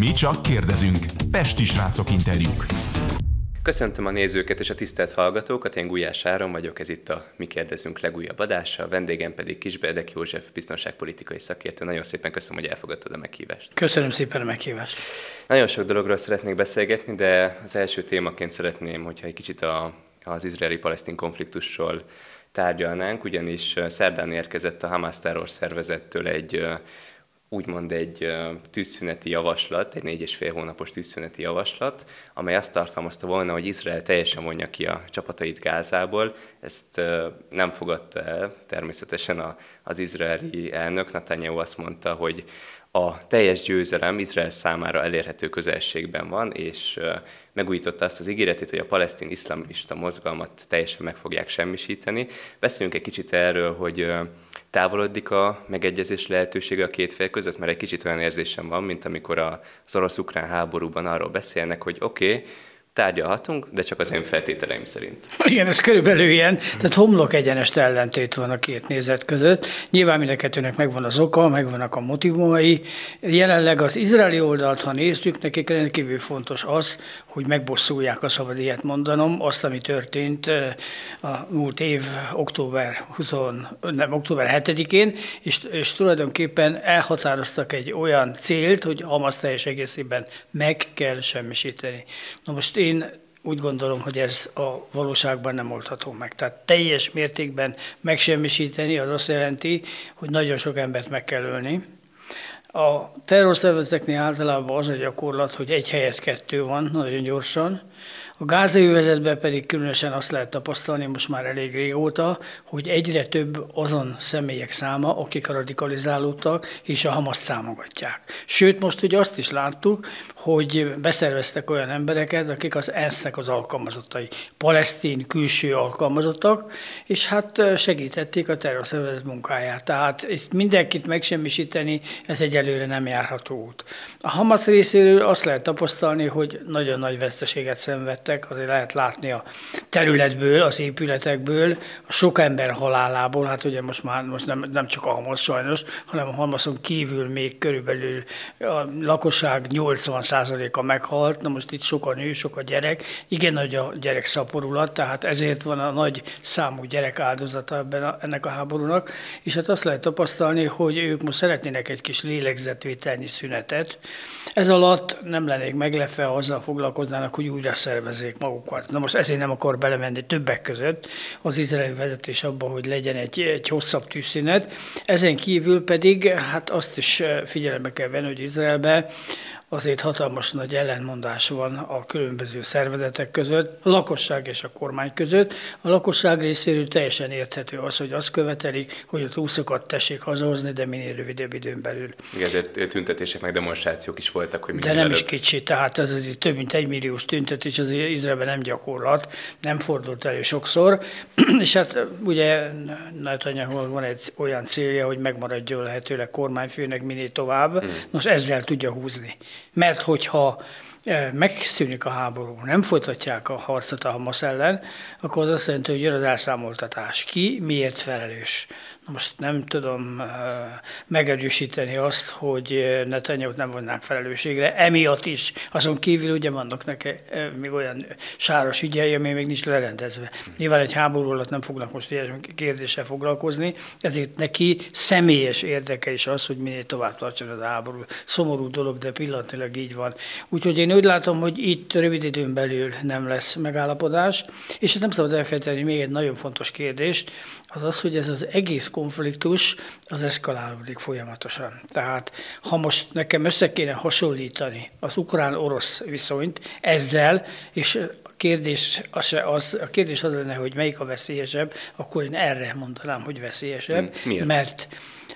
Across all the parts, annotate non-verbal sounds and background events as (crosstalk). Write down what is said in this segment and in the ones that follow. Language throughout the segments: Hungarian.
Mi csak kérdezünk. Pesti srácok interjúk. Köszöntöm a nézőket és a tisztelt hallgatókat, én Gulyás Áron vagyok, ez itt a Mi kérdezünk legújabb adása, a vendégem pedig Kisberdek József, biztonságpolitikai szakértő. Nagyon szépen köszönöm, hogy elfogadtad a meghívást. Köszönöm szépen a meghívást. Nagyon sok dologról szeretnék beszélgetni, de az első témaként szeretném, hogyha egy kicsit a, az izraeli-palesztin konfliktusról tárgyalnánk, ugyanis szerdán érkezett a Hamas terror szervezettől egy úgymond egy tűzszüneti javaslat, egy négy és fél hónapos tűzszüneti javaslat, amely azt tartalmazta volna, hogy Izrael teljesen vonja ki a csapatait Gázából. Ezt nem fogadta el természetesen az izraeli elnök. Netanyahu azt mondta, hogy a teljes győzelem Izrael számára elérhető közelségben van, és megújította azt az ígéretét, hogy a palesztin iszlamista mozgalmat teljesen meg fogják semmisíteni. Beszéljünk egy kicsit erről, hogy távolodik a megegyezés lehetősége a két fél között, mert egy kicsit olyan érzésem van, mint amikor az orosz-ukrán háborúban arról beszélnek, hogy oké, okay, tárgyalhatunk, de csak az én feltételeim szerint. Igen, ez körülbelül ilyen, tehát homlok egyenest ellentét van a két nézet között. Nyilván mind a kettőnek megvan az oka, megvannak a motivumai. Jelenleg az izraeli oldalt, ha nézzük, nekik rendkívül fontos az, hogy megbosszulják, a szabad ilyet mondanom, azt, ami történt a múlt év október 20, nem, október 7-én, és, és tulajdonképpen elhatároztak egy olyan célt, hogy Hamas teljes egészében meg kell semmisíteni. Na most én úgy gondolom, hogy ez a valóságban nem oldható meg. Tehát teljes mértékben megsemmisíteni az azt jelenti, hogy nagyon sok embert meg kell ölni. A terrorszervezeteknél általában az a gyakorlat, hogy egy helyez kettő van, nagyon gyorsan, a gázai övezetben pedig különösen azt lehet tapasztalni most már elég régóta, hogy egyre több azon személyek száma, akik radikalizálódtak, és a Hamas támogatják. Sőt, most ugye azt is láttuk, hogy beszerveztek olyan embereket, akik az ensz az alkalmazottai, palesztin külső alkalmazottak, és hát segítették a terrorszervezet munkáját. Tehát itt mindenkit megsemmisíteni, ez egyelőre nem járható út. A Hamas részéről azt lehet tapasztalni, hogy nagyon nagy veszteséget szenvedtek lettek, azért lehet látni a területből, az épületekből, a sok ember halálából, hát ugye most már most nem, nem csak a Hamas sajnos, hanem a Hamason kívül még körülbelül a lakosság 80%-a meghalt, na most itt sok a nő, sok a gyerek, igen nagy a gyerek szaporulat, tehát ezért van a nagy számú gyerek áldozata ebben a, ennek a háborúnak, és hát azt lehet tapasztalni, hogy ők most szeretnének egy kis lélegzetvételnyi szünetet. Ez alatt nem lennék meglepve, azzal foglalkoznának, hogy újra szervezik szervezzék magukat. Na most ezért nem akar belemenni többek között az izraeli vezetés abba, hogy legyen egy, egy hosszabb tűzszünet. Ezen kívül pedig hát azt is figyelembe kell venni, hogy Izraelbe azért hatalmas nagy ellenmondás van a különböző szervezetek között, a lakosság és a kormány között. A lakosság részéről teljesen érthető az, hogy azt követelik, hogy a túszokat tessék hazahozni, de minél rövidebb időn belül. Igen, ezért tüntetések meg demonstrációk is voltak, hogy De nem előbb. is kicsi, tehát ez az több mint egy milliós tüntetés az Izraelben nem gyakorlat, nem fordult elő sokszor, (clears throat) és hát ugye Netanyahu van egy olyan célja, hogy megmaradjon lehetőleg kormányfőnek minél tovább, mm. most ezzel tudja húzni. Mert hogyha e, megszűnik a háború, nem folytatják a harcot a Hamas ellen, akkor az azt jelenti, hogy jön az elszámoltatás. Ki miért felelős? Most nem tudom megerősíteni azt, hogy Netanyahu nem vonnák felelősségre. Emiatt is, azon kívül ugye vannak neki még olyan sáros ügyei, ami még nincs lerendezve. Nyilván egy háború alatt nem fognak most ilyen kérdéssel foglalkozni, ezért neki személyes érdeke is az, hogy minél tovább tartson az háború. Szomorú dolog, de pillanatilag így van. Úgyhogy én úgy látom, hogy itt rövid időn belül nem lesz megállapodás, és nem szabad elfelejteni még egy nagyon fontos kérdést, az az, hogy ez az egész konfliktus az eszkalálódik folyamatosan. Tehát ha most nekem össze kéne hasonlítani az ukrán-orosz viszonyt ezzel, és a kérdés az, az, a kérdés az lenne, hogy melyik a veszélyesebb, akkor én erre mondanám, hogy veszélyesebb. Miért? Mert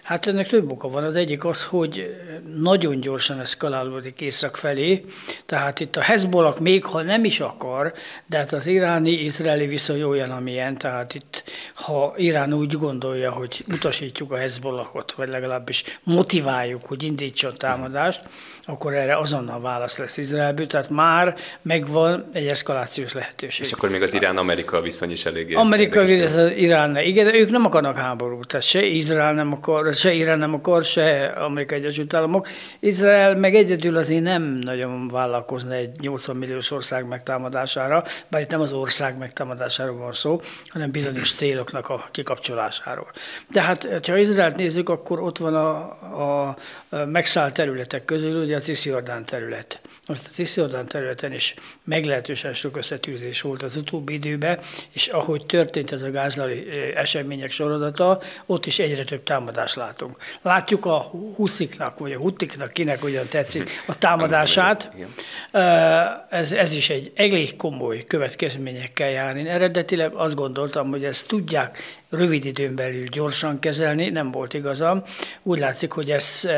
Hát ennek több oka van. Az egyik az, hogy nagyon gyorsan eszkalálódik észak felé, tehát itt a Hezbollah még ha nem is akar, de hát az iráni-izraeli viszony olyan, amilyen, tehát itt ha Irán úgy gondolja, hogy utasítjuk a Hezbollahot, vagy legalábbis motiváljuk, hogy indítson támadást, akkor erre azonnal válasz lesz Izraelből, tehát már megvan egy eszkalációs lehetőség. És akkor még az Irán-Amerika viszony is eléggé. Amerika, az Irán, igen, de ők nem akarnak háborút, tehát se Izrael nem akar, se Irán nem akar, se Amerikai Egyesült Államok. Izrael meg egyedül azért nem nagyon vállalkozna egy 80 milliós ország megtámadására, bár itt nem az ország megtámadásáról van szó, hanem bizonyos céloknak a kikapcsolásáról. De hát, ha Izraelt nézzük, akkor ott van a, a, a megszállt területek közül ugye a Cisziordán terület. Most a Cisziordán területen is meglehetősen sok összetűzés volt az utóbbi időben, és ahogy történt ez a gázlali események sorozata, ott is egyre több támadást látunk. Látjuk a husziknak, vagy a hutiknak, kinek ugyan tetszik, a támadását. Ez, ez is egy elég komoly következményekkel jár. Én eredetileg azt gondoltam, hogy ezt tudják rövid időn belül gyorsan kezelni, nem volt igazam. Úgy látszik, hogy ez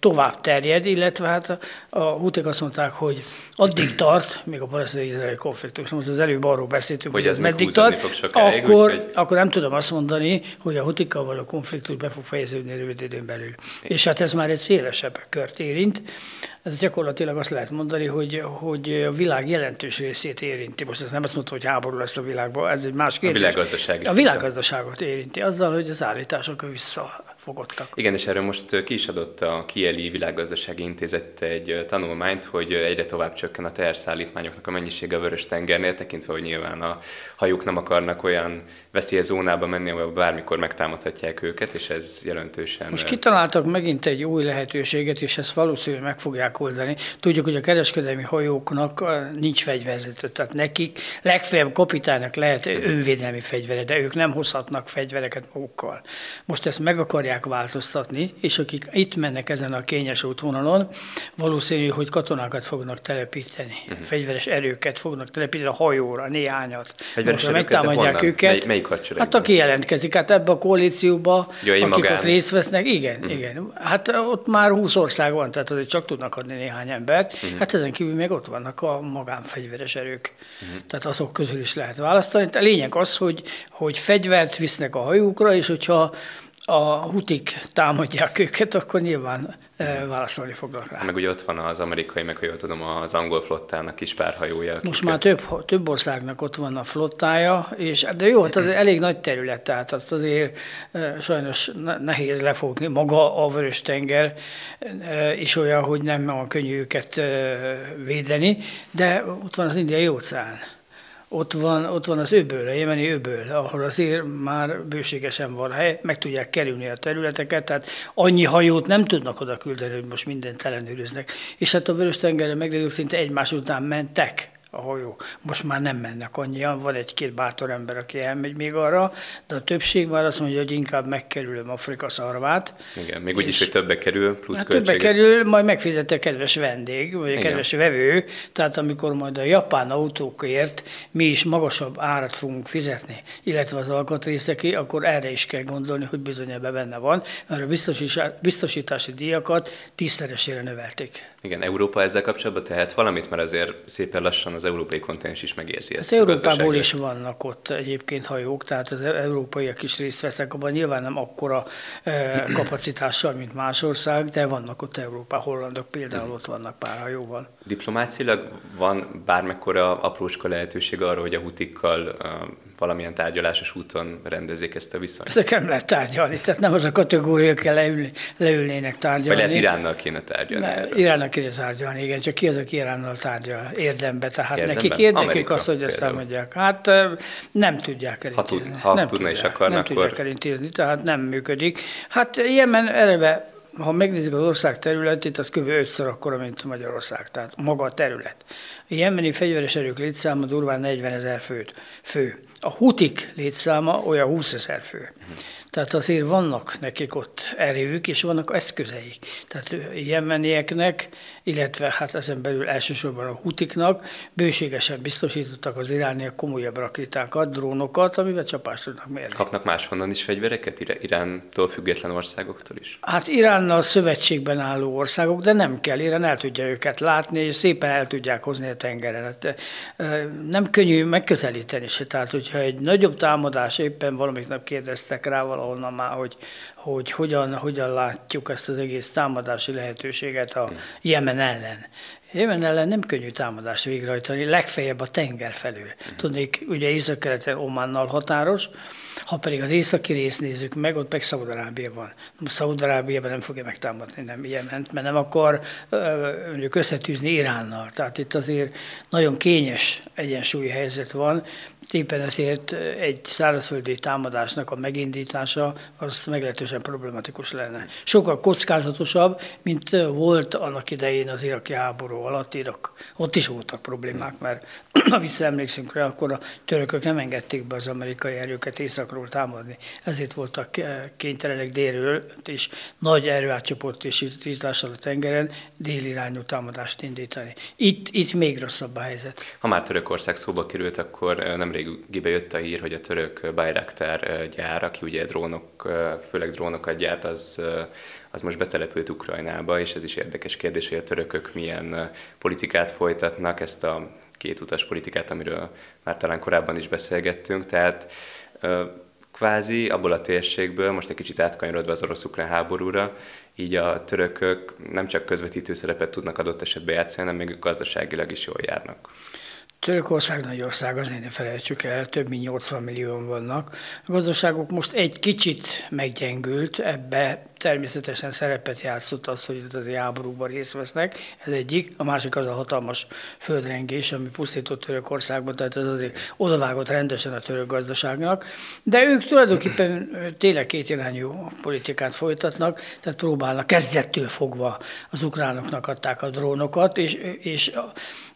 tovább terjed, illetve hát a, hutek azt mondták, hogy addig tart, még a palesztin-izraeli konfliktus, most az előbb arról beszéltünk, hogy, hogy ez meddig tart, sokáig, akkor, úgy, hogy... akkor nem tudom azt mondani, hogy a hutikkal való konfliktus be fog fejeződni rövid időn belül. És hát ez már egy szélesebb kört érint. Ez gyakorlatilag azt lehet mondani, hogy, hogy a világ jelentős részét érinti. Most ez nem azt mondta, hogy háború lesz a világban, ez egy más kérdés. A világgazdaság A világgazdaságot érinti, azzal, hogy az állítások vissza fogottak. Igen, és erről most ki is adott a Kieli Világgazdasági Intézet egy tanulmányt, hogy egyre tovább csökken a teherszállítmányoknak a mennyisége a Vörös-tengernél, tekintve, hogy nyilván a hajók nem akarnak olyan veszélyes zónába menni, ahol bármikor megtámadhatják őket, és ez jelentősen... Most kitaláltak megint egy új lehetőséget, és ezt valószínűleg meg fogják oldani. Tudjuk, hogy a kereskedelmi hajóknak nincs fegyverzete, tehát nekik legfeljebb kapitánynak lehet önvédelmi fegyvere, de ők nem hozhatnak fegyvereket magukkal. Most ezt meg akarják változtatni, és akik itt mennek ezen a kényes útvonalon, valószínű, hogy katonákat fognak telepíteni, uh-huh. fegyveres erőket fognak telepíteni a hajóra, néhányat. Fegyveres Most, erőket, megtámadják őket. Mely, mely melyik hadsereg? Hát aki jelentkezik, hát ebbe a koalícióba, ja, akik magán. ott részt vesznek, igen, uh-huh. igen. Hát ott már 20 ország van, tehát azért csak tudnak adni néhány embert. Uh-huh. Hát ezen kívül még ott vannak a magánfegyveres erők. Uh-huh. Tehát azok közül is lehet választani. A lényeg az, hogy, hogy fegyvert visznek a hajókra, és hogyha a hutik támadják őket, akkor nyilván válaszolni fognak rá. Meg ugye ott van az amerikai, meg ha jól tudom, az angol flottának is pár hajója. Akiket... Most már több, több országnak ott van a flottája, és, de jó, hát az (clears throat) elég nagy terület, tehát azt azért sajnos nehéz lefogni. Maga a Vörös-tenger is olyan, hogy nem olyan könnyű őket védeni, de ott van az indiai óceán ott van, ott van az öböl, a jemeni öböl, ahol azért már bőségesen van hely, meg tudják kerülni a területeket, tehát annyi hajót nem tudnak oda küldeni, hogy most mindent ellenőriznek. És hát a Vörös-tengerre megnézzük, szinte egymás után mentek a hajó. Most már nem mennek annyian, van egy-két bátor ember, aki elmegy még arra, de a többség már azt mondja, hogy inkább megkerülöm Afrika szarvát. Igen, még úgyis, hogy többe kerül, plusz hát többe kerül, majd megfizette a kedves vendég, vagy a Igen. kedves vevő, tehát amikor majd a japán autókért mi is magasabb árat fogunk fizetni, illetve az alkatrészeké, akkor erre is kell gondolni, hogy bizony ebben benne van, mert a biztosítási díjakat tízszeresére növelték. Igen, Európa ezzel kapcsolatban tehet valamit, mert azért szépen lassan az európai kontinens is megérzi ezt. Az Európából is vannak ott egyébként hajók, tehát az európaiak is részt vesznek, abban nyilván nem akkora eh, kapacitással, mint más ország, de vannak ott Európa, hollandok például ott vannak pár hajóval. Diplomácilag van bármekkora aprócska lehetőség arra, hogy a hutikkal valamilyen tárgyalásos úton rendezik ezt a viszonyt? Ezek nem lehet tárgyalni, tehát nem az a kategória kell leülni, leülnének tárgyalni. Vagy lehet Iránnal kéne tárgyalni. Ne, Iránnal kéne tárgyalni, igen, csak ki az, aki Iránnal tárgyal érdembe, tehát érdemben? nekik érdekük az, hogy ezt elmondják. Hát nem tudják elintézni. Ha, tud, ha nem tudna tudják, is akarnak, nem akkor... tudják elintézni, tehát nem működik. Hát Jemen eleve ha megnézzük az ország területét, az kb. ötször akkora, mint Magyarország, tehát maga a terület. A jemeni fegyveres erők létszáma durván 40 ezer fő. A hutik létszáma olyan 20 ezer fő. Tehát azért vannak nekik ott erők, és vannak eszközeik. Tehát jemenieknek, illetve hát ezen belül elsősorban a hutiknak bőségesen biztosítottak az irániak komolyabb rakétákat, drónokat, amivel csapást tudnak mérni. Kapnak máshonnan is fegyvereket, Irántól független országoktól is? Hát Iránnal szövetségben álló országok, de nem kell. Irán el tudja őket látni, és szépen el tudják hozni a tengeren. Hát, nem könnyű megközelíteni se. Tehát, hogyha egy nagyobb támadás éppen valamit kérdeztek rá valahonnan már, hogy hogy hogyan, hogyan látjuk ezt az egész támadási lehetőséget a Jemen ellen. Jemen ellen nem könnyű támadást végrehajtani, legfeljebb a tenger felől. Tudnék, ugye észak-keleten Ománnal határos, ha pedig az északi részt nézzük meg, ott meg Szaudarábia van. Szaudarábiában nem fogja megtámadni nem Jement, mert nem akar mondjuk összetűzni Iránnal. Tehát itt azért nagyon kényes egyensúlyi helyzet van, éppen ezért egy szárazföldi támadásnak a megindítása az meglehetősen problematikus lenne. Sokkal kockázatosabb, mint volt annak idején az iraki háború alatt, Irak. Ott is voltak problémák, mert (clears throat) ha visszaemlékszünk rá, akkor a törökök nem engedték be az amerikai erőket északról támadni. Ezért voltak kénytelenek délről és nagy erőátcsoportosítással a tengeren délirányú támadást indítani. Itt, itt még rosszabb a helyzet. Ha már Törökország szóba került, akkor nem nemrégibe jött a hír, hogy a török Bayraktar gyár, aki ugye drónok, főleg drónokat gyárt, az, az most betelepült Ukrajnába, és ez is érdekes kérdés, hogy a törökök milyen politikát folytatnak, ezt a két utas politikát, amiről már talán korábban is beszélgettünk, tehát kvázi abból a térségből, most egy kicsit átkanyarodva az orosz-ukrán háborúra, így a törökök nem csak közvetítő szerepet tudnak adott esetben játszani, hanem még gazdaságilag is jól járnak. Törökország nagy ország, azért ne felejtsük el, több mint 80 millióan vannak. A gazdaságok most egy kicsit meggyengült, ebbe természetesen szerepet játszott az, hogy az háborúban részt vesznek, ez egyik. A másik az a hatalmas földrengés, ami pusztított Törökországban, tehát ez azért odavágott rendesen a török gazdaságnak. De ők tulajdonképpen tényleg kétirányú politikát folytatnak, tehát próbálnak kezdettől fogva az ukránoknak adták a drónokat, és, és a,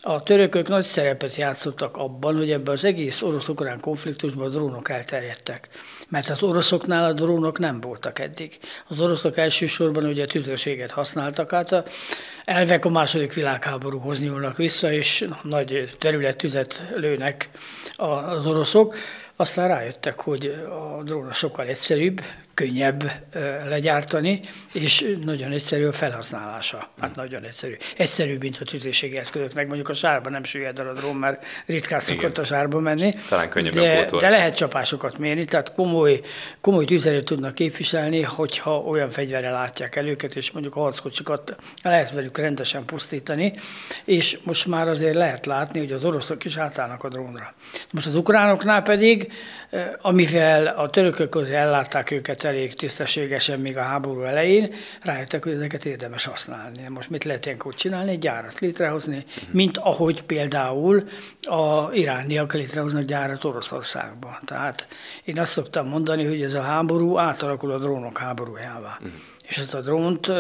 a törökök nagy szerepet játszottak abban, hogy ebben az egész orosz-ukrán konfliktusban a drónok elterjedtek. Mert az oroszoknál a drónok nem voltak eddig. Az oroszok elsősorban ugye tüzérséget használtak, hát a elvek a második világháborúhoz nyúlnak vissza, és nagy területtüzet lőnek az oroszok. Aztán rájöttek, hogy a drón sokkal egyszerűbb, könnyebb legyártani, és nagyon egyszerű a felhasználása. Hát nagyon egyszerű. Egyszerűbb, mint a tüzérségi eszközöknek. Mondjuk a sárba nem süllyed el a drón, mert ritkán szokott a sárba menni. Talán könnyebben de, de lehet csapásokat mérni, tehát komoly, komoly tüzerőt tudnak képviselni, hogyha olyan fegyverrel látják el őket, és mondjuk a harckocsikat lehet velük rendesen pusztítani, és most már azért lehet látni, hogy az oroszok is átállnak a drónra. Most az ukránoknál pedig, amivel a törökök közé ellátták őket elég tisztességesen még a háború elején, rájöttek, hogy ezeket érdemes használni. Most mit lehet ilyenkor csinálni? Gyárat létrehozni, mint ahogy például a irániak létrehoznak gyárat Oroszországban. Tehát én azt szoktam mondani, hogy ez a háború átalakul a drónok háborújává. Uh-huh és ezt a drónt,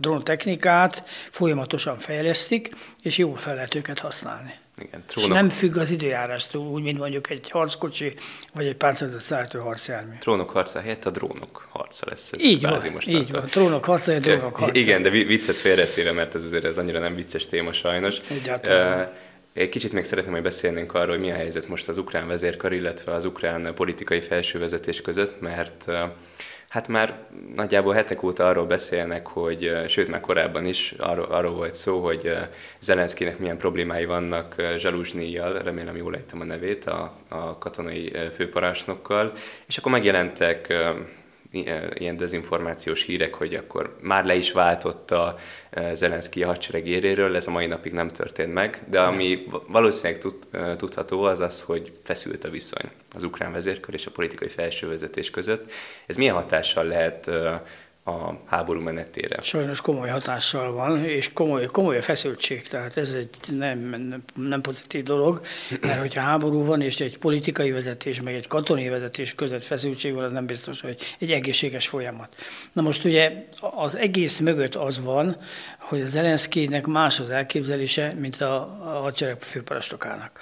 drón technikát folyamatosan fejlesztik, és jól fel lehet őket használni. Igen, trónok... És nem függ az időjárástól, úgy, mint mondjuk egy harckocsi, vagy egy páncélozott szállító harcjármű. Trónok harca helyett a drónok harca lesz. Ez így van, most így van. Trónok harca helyett drónok harca. Igen, de viccet félretéve, mert ez azért ez annyira nem vicces téma sajnos. Egyáltalán. Egy kicsit még szeretném, hogy beszélnénk arról, hogy mi a helyzet most az ukrán vezérkar, illetve az ukrán politikai felsővezetés között, mert Hát már nagyjából hetek óta arról beszélnek, hogy, sőt már korábban is arról, arról volt szó, hogy Zelenszkinek milyen problémái vannak Zsaluzsnyjal, remélem jól ejtem a nevét, a, a katonai főparancsnokkal, és akkor megjelentek ilyen dezinformációs hírek, hogy akkor már le is váltotta Zelenszky a hadsereg éréről, ez a mai napig nem történt meg, de ami valószínűleg tud, tudható az az, hogy feszült a viszony az ukrán vezérkör és a politikai felsővezetés között. Ez milyen hatással lehet a háború menetére. Sajnos komoly hatással van, és komoly, komoly a feszültség, tehát ez egy nem, nem, nem pozitív dolog, mert hogyha háború van, és egy politikai vezetés, meg egy katonai vezetés között feszültség van, az nem biztos, hogy egy egészséges folyamat. Na most ugye az egész mögött az van, hogy az Zelenszkének más az elképzelése, mint a hadsereg főparancsnokának.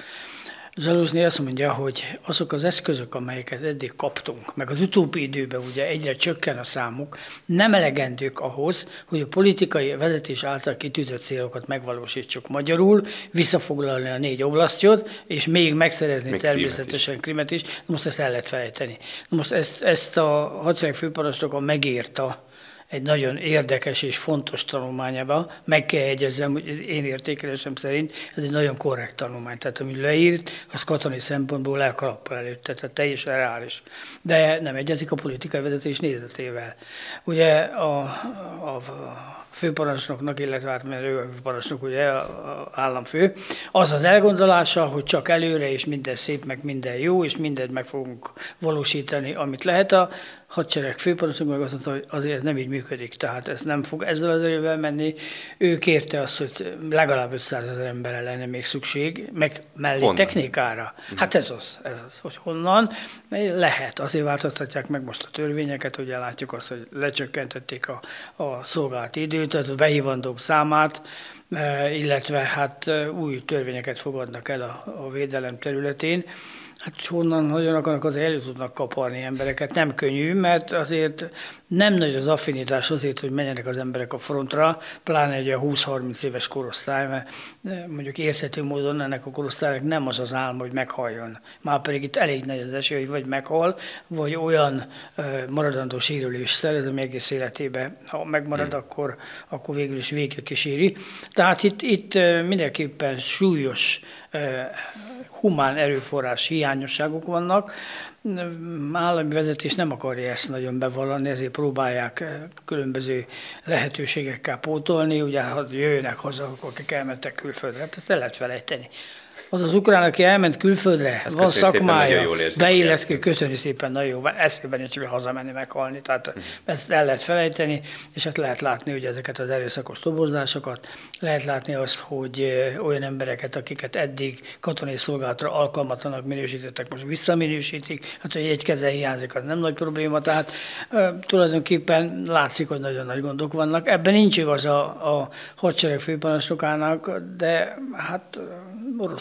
Zsaluzsné azt mondja, hogy azok az eszközök, amelyeket eddig kaptunk, meg az utóbbi időben ugye egyre csökken a számuk, nem elegendők ahhoz, hogy a politikai vezetés által kitűzött célokat megvalósítsuk. Magyarul visszafoglalni a négy oblasztjot, és még megszerezni még természetesen krimet is. Most ezt el lehet felejteni. Most ezt, ezt a hadsereg főparancsnoka megírta egy nagyon érdekes és fontos tanulmányába. Meg kell jegyezzem, hogy én értékelésem szerint ez egy nagyon korrekt tanulmány. Tehát ami leírt, az katonai szempontból lekalappal előtte, tehát teljesen reális. De nem egyezik a politikai vezetés nézetével. Ugye a, a, a főparancsnoknak, illetve hát mert ő a parancsnok, ugye a államfő, az az elgondolása, hogy csak előre, és minden szép, meg minden jó, és mindent meg fogunk valósítani, amit lehet. A hadsereg főparancsnok meg azt mondta, hogy azért ez nem így működik, tehát ez nem fog ezzel az erővel menni. Ő kérte azt, hogy legalább 500 ezer emberre lenne még szükség, meg mellé honnan? technikára. Hát ez az, ez az, hogy honnan. Lehet, azért változtatják meg most a törvényeket, ugye látjuk azt, hogy lecsökkentették a, a szolgált időt, az a behívandók számát, e, illetve hát e, új törvényeket fogadnak el a, a védelem területén. Hát honnan nagyon akarnak, az elő tudnak kaparni embereket. Nem könnyű, mert azért nem nagy az affinitás azért, hogy menjenek az emberek a frontra, pláne egy a 20-30 éves korosztály, mert mondjuk érthető módon ennek a korosztálynak nem az az álma, hogy meghalljon. Már pedig itt elég nagy az esély, hogy vagy meghal, vagy olyan maradandó sérülés szerez, ami egész életébe, ha megmarad, hmm. akkor, akkor végül is végig kíséri. Tehát itt, itt mindenképpen súlyos humán erőforrás hiányosságok vannak, állami vezetés nem akarja ezt nagyon bevallani, ezért próbálják különböző lehetőségekkel pótolni, ugye ha jöjjenek haza, akik elmentek külföldre, hát ezt el lehet felejteni az az ukrán, aki elment külföldre, Ezt van szakmája, beilleszkedő, köszöni szépen, nagyon jó, eszében nincs, hogy hazamenni, meghalni, tehát uh-huh. ezt el lehet felejteni, és hát lehet látni hogy ezeket az erőszakos toborzásokat, lehet látni azt, hogy olyan embereket, akiket eddig katonai szolgálatra alkalmatlanak minősítettek, most visszaminősítik, hát hogy egy keze hiányzik, az nem nagy probléma, tehát e, tulajdonképpen látszik, hogy nagyon nagy gondok vannak. Ebben nincs igaz a, a hadsereg főparancsnokának, de hát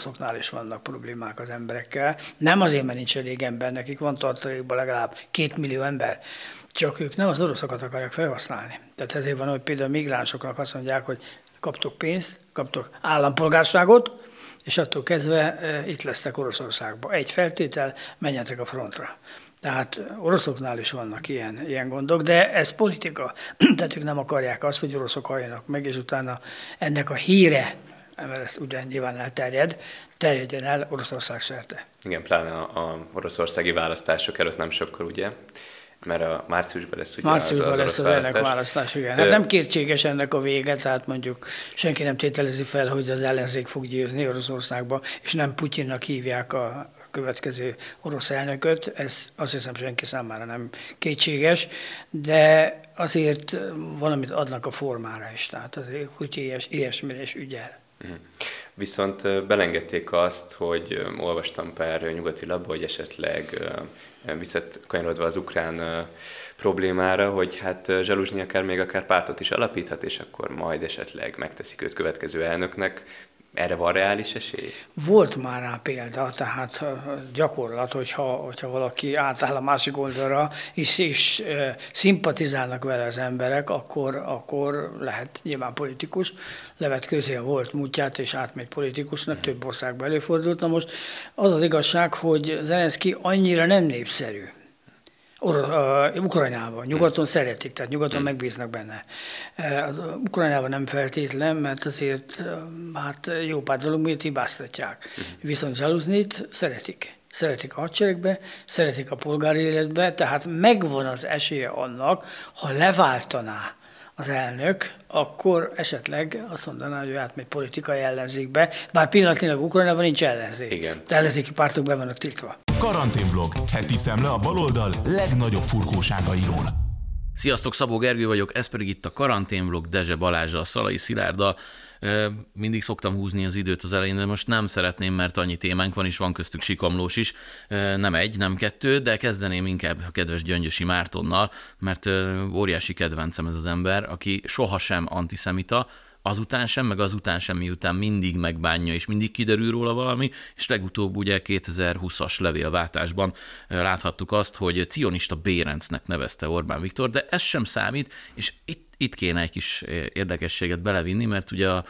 oroszoknál is vannak problémák az emberekkel. Nem azért, mert nincs elég ember, nekik van tartalékban legalább két millió ember, csak ők nem az oroszokat akarják felhasználni. Tehát ezért van, hogy például a migránsoknak azt mondják, hogy kaptok pénzt, kaptok állampolgárságot, és attól kezdve e, itt lesztek Oroszországba. Egy feltétel, menjetek a frontra. Tehát oroszoknál is vannak ilyen, ilyen gondok, de ez politika. (clears throat) Tehát ők nem akarják azt, hogy oroszok halljanak meg, és utána ennek a híre mert ez ugye nyilván elterjed, terjedjen el Oroszország szerte. Igen, pláne a, a oroszországi választások előtt nem sokkor, ugye? Mert a márciusban lesz ugye márciusban az, az lesz az választás. választás, igen. Hát nem kétséges ennek a vége, tehát mondjuk senki nem tételezi fel, hogy az ellenzék fog győzni Oroszországba, és nem Putyinnak hívják a következő orosz elnököt, ez azt hiszem senki számára nem kétséges, de azért valamit adnak a formára is, tehát azért Putyin ilyes, ilyesmire is ügyel. Mhm. Viszont belengedték azt, hogy olvastam pár nyugati labba, hogy esetleg visszakanyarodva az ukrán problémára, hogy hát Zsaluzsnyi akár még akár pártot is alapíthat, és akkor majd esetleg megteszik őt következő elnöknek. Erre van reális esély? Volt már rá példa, tehát gyakorlat, hogyha, hogyha valaki átáll a másik oldalra, és, és szimpatizálnak vele az emberek, akkor, akkor lehet nyilván politikus. Levet közé a volt múltját, és átmegy politikusnak, több országban előfordult. Na most az az igazság, hogy Zelenszky annyira nem népszerű, Orosz, uh, Ukrajnában. Nyugaton hmm. szeretik, tehát nyugaton hmm. megbíznak benne. Uh, Ukrajnában nem feltétlen, mert azért uh, hát jó pár dolog miért hibáztatják. Hmm. Viszont Zsaluznit szeretik. Szeretik a hadseregbe, szeretik a polgári életbe, tehát megvan az esélye annak, ha leváltaná az elnök, akkor esetleg azt mondaná, hogy ő átmegy politikai ellenzékbe, bár pillanatnyilag Ukrajnában nincs ellenzék. Igen. De ellenzéki pártok be vannak tiltva. Karanténvlog. Heti szemle a baloldal legnagyobb furkóságairól. Sziasztok, Szabó Gergő vagyok, ez pedig itt a karanténvlog Dezse Balázsa, Szalai Szilárda. Mindig szoktam húzni az időt az elején, de most nem szeretném, mert annyi témánk van, és van köztük sikamlós is. Nem egy, nem kettő, de kezdeném inkább a kedves Gyöngyösi Mártonnal, mert óriási kedvencem ez az ember, aki sohasem antiszemita, azután sem, meg azután sem, miután mindig megbánja, és mindig kiderül róla valami, és legutóbb ugye 2020-as levélváltásban láthattuk azt, hogy cionista Bérencnek nevezte Orbán Viktor, de ez sem számít, és itt itt kéne egy kis érdekességet belevinni, mert ugye a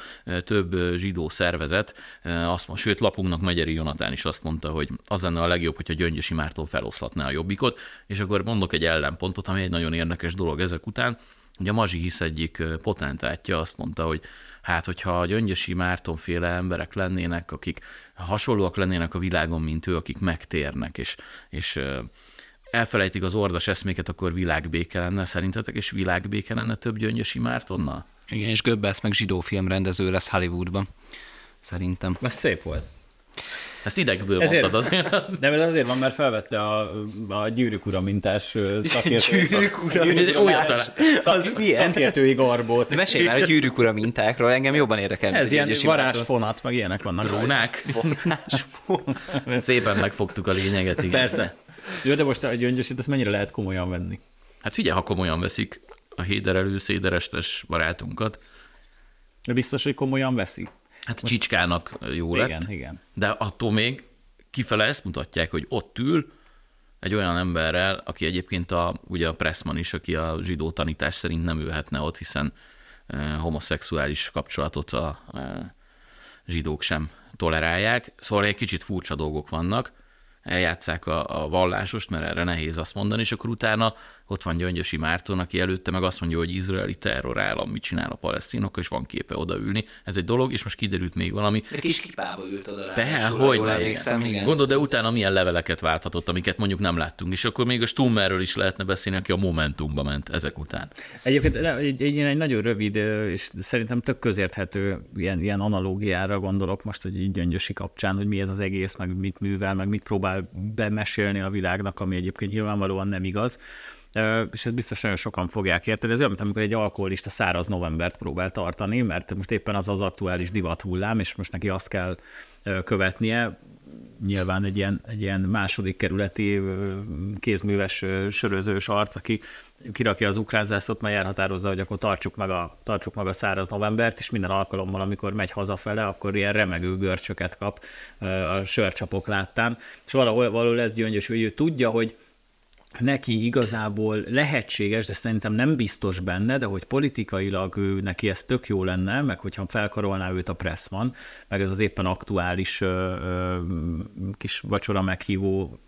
több zsidó szervezet, azt mondja, sőt lapunknak Megyeri Jonatán is azt mondta, hogy az lenne a legjobb, hogyha Gyöngyösi Márton feloszlatná a jobbikot, és akkor mondok egy ellenpontot, ami egy nagyon érdekes dolog ezek után, Ugye a Mazsi Hisz egyik potentátja azt mondta, hogy hát hogyha a Gyöngyösi Márton féle emberek lennének, akik hasonlóak lennének a világon, mint ő, akik megtérnek, és, és elfelejtik az ordas eszméket, akkor világbéke lenne szerintetek, és világbéke lenne több Gyöngyösi Mártonnal? Igen, és Göbbels meg zsidó filmrendező lesz Hollywoodban. Szerintem. Ez szép volt. Ezt idegből ezért, mondtad azért. Nem, ez azért van, mert felvette a, a gyűrűk ura mintás szakértő. gyűrűk ura mintás. Az milyen? Szakértői garbót. Mesélj már a gyűrűk ura mintákról, engem jobban érdekel. Ez ilyen varázsfonat, meg ilyenek vannak. Rónák. Szépen megfogtuk a lényeget, igen. Persze. Jó, de most a gyöngyösét ezt mennyire lehet komolyan venni? Hát figyelj, ha komolyan veszik a héderelő széderestes barátunkat. De biztos, hogy komolyan veszik. Hát Most... Csicskának jó lett. Igen, igen. De attól még kifele ezt mutatják, hogy ott ül egy olyan emberrel, aki egyébként a, ugye a Pressman is, aki a zsidó tanítás szerint nem ülhetne ott, hiszen e, homoszexuális kapcsolatot a e, zsidók sem tolerálják. Szóval egy kicsit furcsa dolgok vannak eljátszák a, a vallásost, mert erre nehéz azt mondani, és akkor utána ott van Gyöngyösi Márton, aki előtte meg azt mondja, hogy izraeli terrorállam mit csinál a palesztinokkal, és van képe odaülni. Ez egy dolog, és most kiderült még valami. De kis kipába ült oda rá. Be, hogy ne, Gondolod, de utána milyen leveleket válthatott, amiket mondjuk nem láttunk, és akkor még a Stummerről is lehetne beszélni, aki a Momentumba ment ezek után. Egyébként egy, egy, egy nagyon rövid, és szerintem tök közérthető ilyen, ilyen analógiára gondolok most, hogy így Gyöngyösi kapcsán, hogy mi ez az egész, meg mit művel, meg mit próbál bemesélni a világnak, ami egyébként nyilvánvalóan nem igaz és ezt biztos nagyon sokan fogják érteni. Ez olyan, mint amikor egy alkoholista száraz novembert próbál tartani, mert most éppen az az aktuális divat hullám, és most neki azt kell követnie, nyilván egy ilyen, egy ilyen második kerületi kézműves sörözős arc, aki kirakja az ukrán zászlót, elhatározza, hogy akkor tartsuk meg, a, tartsuk meg a száraz novembert, és minden alkalommal, amikor megy hazafele, akkor ilyen remegő görcsöket kap a sörcsapok láttán. És valahol, valahol ez gyöngyös, hogy ő tudja, hogy neki igazából lehetséges, de szerintem nem biztos benne, de hogy politikailag ő, neki ez tök jó lenne, meg hogyha felkarolná őt a Pressman, meg ez az éppen aktuális ö, ö, kis vacsora meghívó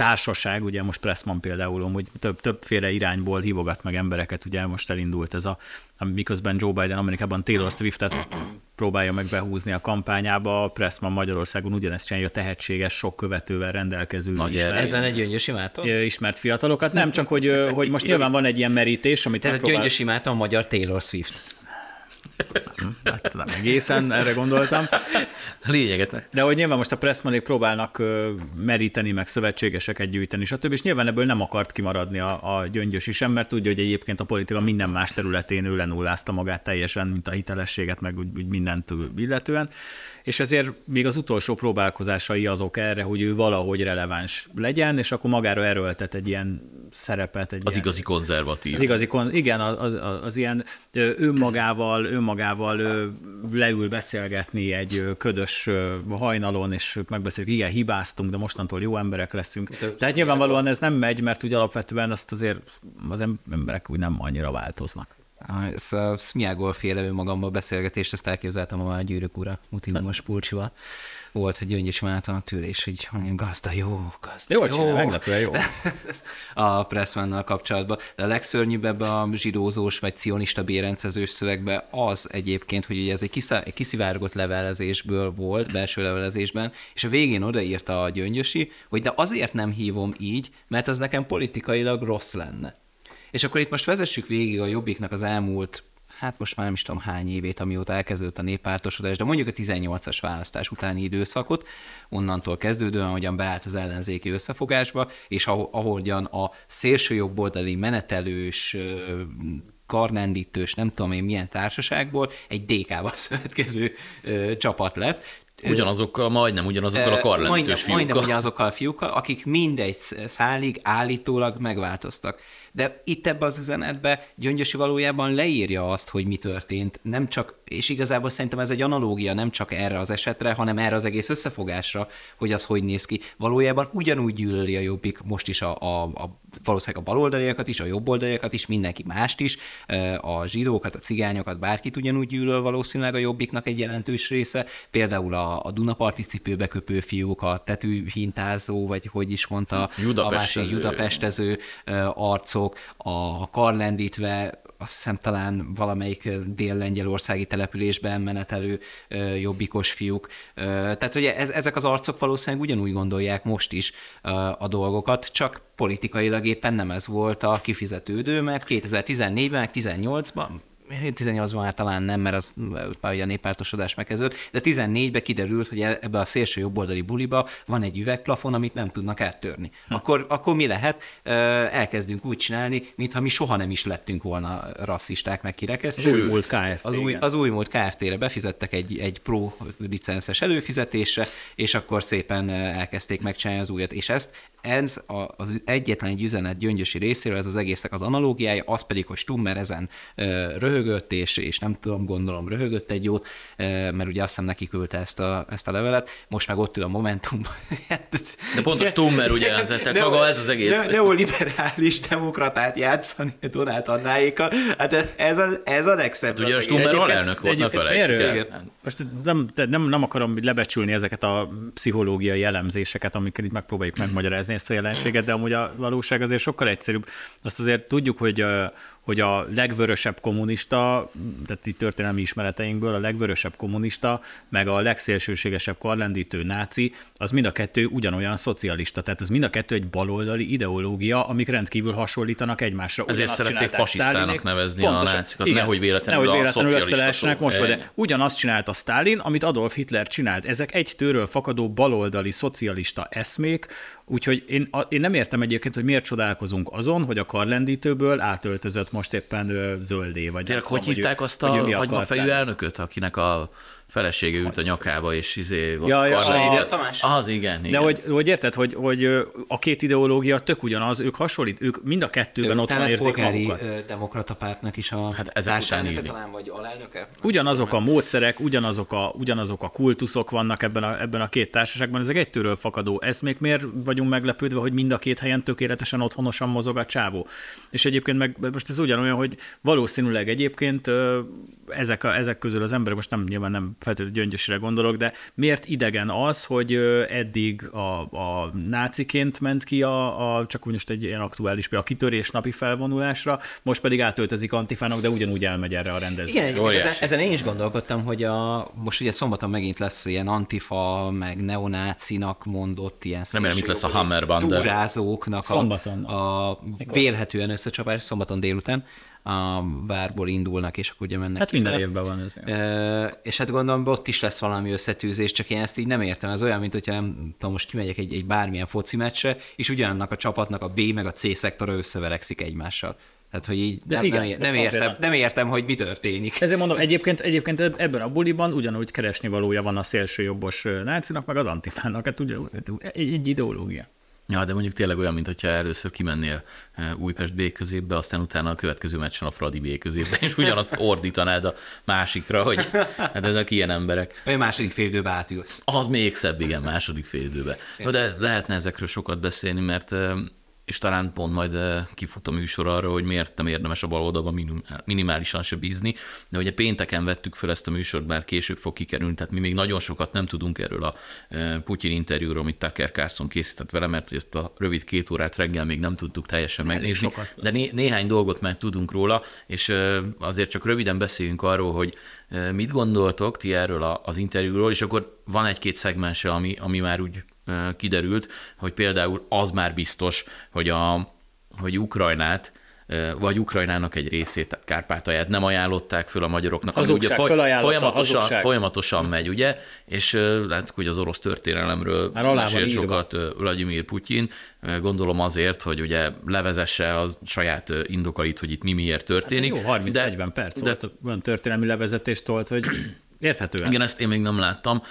társaság, ugye most Pressman például, hogy több, többféle irányból hívogat meg embereket, ugye most elindult ez a, miközben Joe Biden Amerikában Taylor Swiftet próbálja meg behúzni a kampányába, Pressman Magyarországon ugyanezt csinálja, tehetséges, sok követővel rendelkező Nagy ismert, Ezen egy Gyöngyösi Máton? Ismert fiatalokat. Nem csak, hogy, hogy most nyilván van egy ilyen merítés, amit Tehát megpróbál... Gyöngyösi Máton magyar Taylor Swift. Hát nem egészen, erre gondoltam. Lényeget. De hogy nyilván most a Pressmanék próbálnak meríteni, meg szövetségeseket gyűjteni, stb. És nyilván ebből nem akart kimaradni a, a gyöngyös sem, mert tudja, hogy egyébként a politika minden más területén ő lenullázta magát teljesen, mint a hitelességet, meg úgy, úgy mindent illetően és ezért még az utolsó próbálkozásai azok erre, hogy ő valahogy releváns legyen, és akkor magára erőltet egy ilyen szerepet. Egy az ilyen, igazi konzervatív. Az igazi, kon, igen, az, az, az ilyen önmagával, önmagával leül beszélgetni egy ködös hajnalon, és megbeszéljük, igen, hibáztunk, de mostantól jó emberek leszünk. Több Tehát nyilvánvalóan ez nem megy, mert úgy alapvetően azt azért az emberek úgy nem annyira változnak. Ezt a Smiagol féle önmagamba beszélgetést, ezt elképzeltem a már gyűrűk ura mutimumos pulcsival. Volt, hogy Gyöngyös Márton tőle, és így gazda jó, gazda jó. Jó, meglepően (laughs) jó. a Pressmannal kapcsolatban. De a legszörnyűbb ebbe a zsidózós vagy cionista bérencezős szövegbe az egyébként, hogy ugye ez egy, kiszá, egy kiszivárgott levelezésből volt, belső levelezésben, és a végén odaírta a Gyöngyösi, hogy de azért nem hívom így, mert az nekem politikailag rossz lenne. És akkor itt most vezessük végig a Jobbiknak az elmúlt hát most már nem is tudom hány évét, amióta elkezdődött a néppártosodás, de mondjuk a 18-as választás utáni időszakot, onnantól kezdődően, ahogyan beállt az ellenzéki összefogásba, és ahogyan a szélső jobboldali menetelős karnendítős, nem tudom én milyen társaságból egy DK-val (laughs) szövetkező ö, csapat lett. Ugyanazokkal, majdnem ugyanazokkal a karlendítős fiúkkal. Majdnem ugyanazokkal a fiúkkal, akik mindegy szálig állítólag megváltoztak. De itt ebbe az üzenetbe Gyöngyösi valójában leírja azt, hogy mi történt, nem csak, és igazából szerintem ez egy analógia nem csak erre az esetre, hanem erre az egész összefogásra, hogy az hogy néz ki. Valójában ugyanúgy gyűlöli a jobbik most is a, a, a valószínűleg a baloldaliakat is, a jobboldaliakat is, mindenki mást is, a zsidókat, a cigányokat, bárkit ugyanúgy gyűlöl valószínűleg a jobbiknak egy jelentős része, például a, a Dunaparti cipőbe köpő fiúk, a tetűhintázó, vagy hogy is mondta, Budapestező. a másik Budapestező arcok, a karlendítve azt hiszem talán valamelyik dél-lengyelországi településben menetelő jobbikos fiúk. Tehát ugye ez, ezek az arcok valószínűleg ugyanúgy gondolják most is a dolgokat, csak politikailag éppen nem ez volt a kifizetődő, mert 2014-ben, 2018-ban 18-ban már talán nem, mert az már ugye a néppártosodás megkezdődött, de 14-ben kiderült, hogy e- ebbe a szélső jobboldali buliba van egy üvegplafon, amit nem tudnak áttörni. Hm. Akkor, akkor mi lehet? Elkezdünk úgy csinálni, mintha mi soha nem is lettünk volna rasszisták, meg kirekesztő. Új múlt Kft. Az új, az új múlt Kft-re befizettek egy, egy pro licenszes előfizetésre, és akkor szépen elkezdték megcsinálni az újat. És ezt ez az egyetlen egy üzenet gyöngyösi részéről, ez az egésznek az analógiája, az pedig, hogy Stummer ezen röhögött, és, és nem tudom, gondolom röhögött egy jót, mert ugye azt hiszem neki küldte ezt a, ezt a levelet, most meg ott ül a Momentumban. (laughs) De pontos Stummer ugye, ez, tehát ne, maga ez az egész. Ne, neoliberális demokratát játszani Donát Annáéka, hát ez a, ez a legszebb. Hát ugye a Stummer alelnök volt, ne felejtsük el. Most nem, nem, nem akarom lebecsülni ezeket a pszichológiai elemzéseket, amikkel itt megpróbáljuk megmagyarázni ezt a jelenséget, de amúgy a valóság azért sokkal egyszerűbb. Azt azért tudjuk, hogy hogy a legvörösebb kommunista, tehát itt történelmi ismereteinkből a legvörösebb kommunista, meg a legszélsőségesebb karlendítő náci, az mind a kettő ugyanolyan szocialista. Tehát ez mind a kettő egy baloldali ideológia, amik rendkívül hasonlítanak egymásra. Ezért ugyanazt szerették fasisztának nevezni Pontosan, a nácikat, igen, nehogy véletlenül, nehogy véletlenül összelessenek most, de ugyanazt csinálta Stalin, amit Adolf Hitler csinált. Ezek egy tőről fakadó baloldali szocialista eszmék, Úgyhogy én, én nem értem egyébként, hogy miért csodálkozunk azon, hogy a karlendítőből átöltözött most éppen zöldé. Vagy Tényleg, hogy hívták azt a fejű elnököt, akinek a felesége ült a nyakába, és izé ott ja, ja, Tamás. Az, igen, igen. De hogy, hogy érted, hogy, hogy a két ideológia tök ugyanaz, ők hasonlít, ők mind a kettőben ott van érzik magukat. demokrata pártnak is a hát ezek talán, vagy alelnöke? Ugyanazok a módszerek, ugyanazok a, ugyanazok a kultuszok vannak ebben a, ebben a két társaságban, ezek egytőről fakadó eszmék. Miért vagyunk meglepődve, hogy mind a két helyen tökéletesen otthonosan mozog a csávó? És egyébként meg most ez ugyanolyan, hogy valószínűleg egyébként ezek, a, ezek közül az emberek, most nem nyilván nem feltétlenül gyöngyösre gondolok, de miért idegen az, hogy eddig a, a náciként ment ki a, a csak úgy most egy ilyen aktuális a kitörés napi felvonulásra, most pedig átöltözik antifának, de ugyanúgy elmegy erre a rendezvényre. Igen, ezen, ezen, én is gondolkodtam, hogy a, most ugye szombaton megint lesz ilyen antifa, meg neonácinak mondott ilyen Remélem, itt lesz a Hammerband. Túrázóknak a, a vélhetően összecsapás szombaton délután a várból indulnak, és akkor ugye mennek Hát minden fel. évben van ez. E, és hát gondolom, ott is lesz valami összetűzés, csak én ezt így nem értem. Ez olyan, mint hogyha nem tudom, most kimegyek egy, egy bármilyen foci meccsre, és ugyanannak a csapatnak a B meg a C szektora összeverekszik egymással. Tehát, hogy így De nem, igen, nem, nem, értem, nem értem, hogy mi történik. Ezért mondom, egyébként, egyébként ebben a buliban ugyanúgy keresni valója van a szélső jobbos nácinak, meg az antifának, hát ugye egy ideológia. Ja, de mondjuk tényleg olyan, mintha először kimennél eh, Újpest B középbe, aztán utána a következő meccsen a Fradi B középbe, és ugyanazt ordítanád a másikra, hogy hát ezek ilyen emberek. Vagy második félidőbe átülsz. Az még szebb, igen, második félidőbe. De lehetne ezekről sokat beszélni, mert eh, és talán pont majd kifut a műsor arra, hogy miért nem érdemes a bal oldalban minimálisan se bízni, de ugye pénteken vettük fel ezt a műsort, bár később fog kikerülni, tehát mi még nagyon sokat nem tudunk erről a Putyin interjúról, amit Tucker Carlson készített vele, mert ezt a rövid két órát reggel még nem tudtuk teljesen megnézni, sokat. de né- néhány dolgot már tudunk róla, és azért csak röviden beszéljünk arról, hogy mit gondoltok ti erről az interjúról, és akkor van egy-két szegmense, ami, ami már úgy kiderült, hogy például az már biztos, hogy, a, hogy Ukrajnát vagy Ukrajnának egy részét, tehát Kárpátalját nem ajánlották föl a magyaroknak. Hazugság, ugye foly- folyamatosan, folyamatosan megy, ugye, és látjuk, hogy az orosz történelemről mesél sokat Vladimir Putyin, gondolom azért, hogy ugye levezesse a saját indokait, hogy itt mi miért történik. Hát jó, 30-40 perc de, volt olyan történelmi levezetést tolt, hogy (clears throat) érthetően. Igen, ezt én még nem láttam.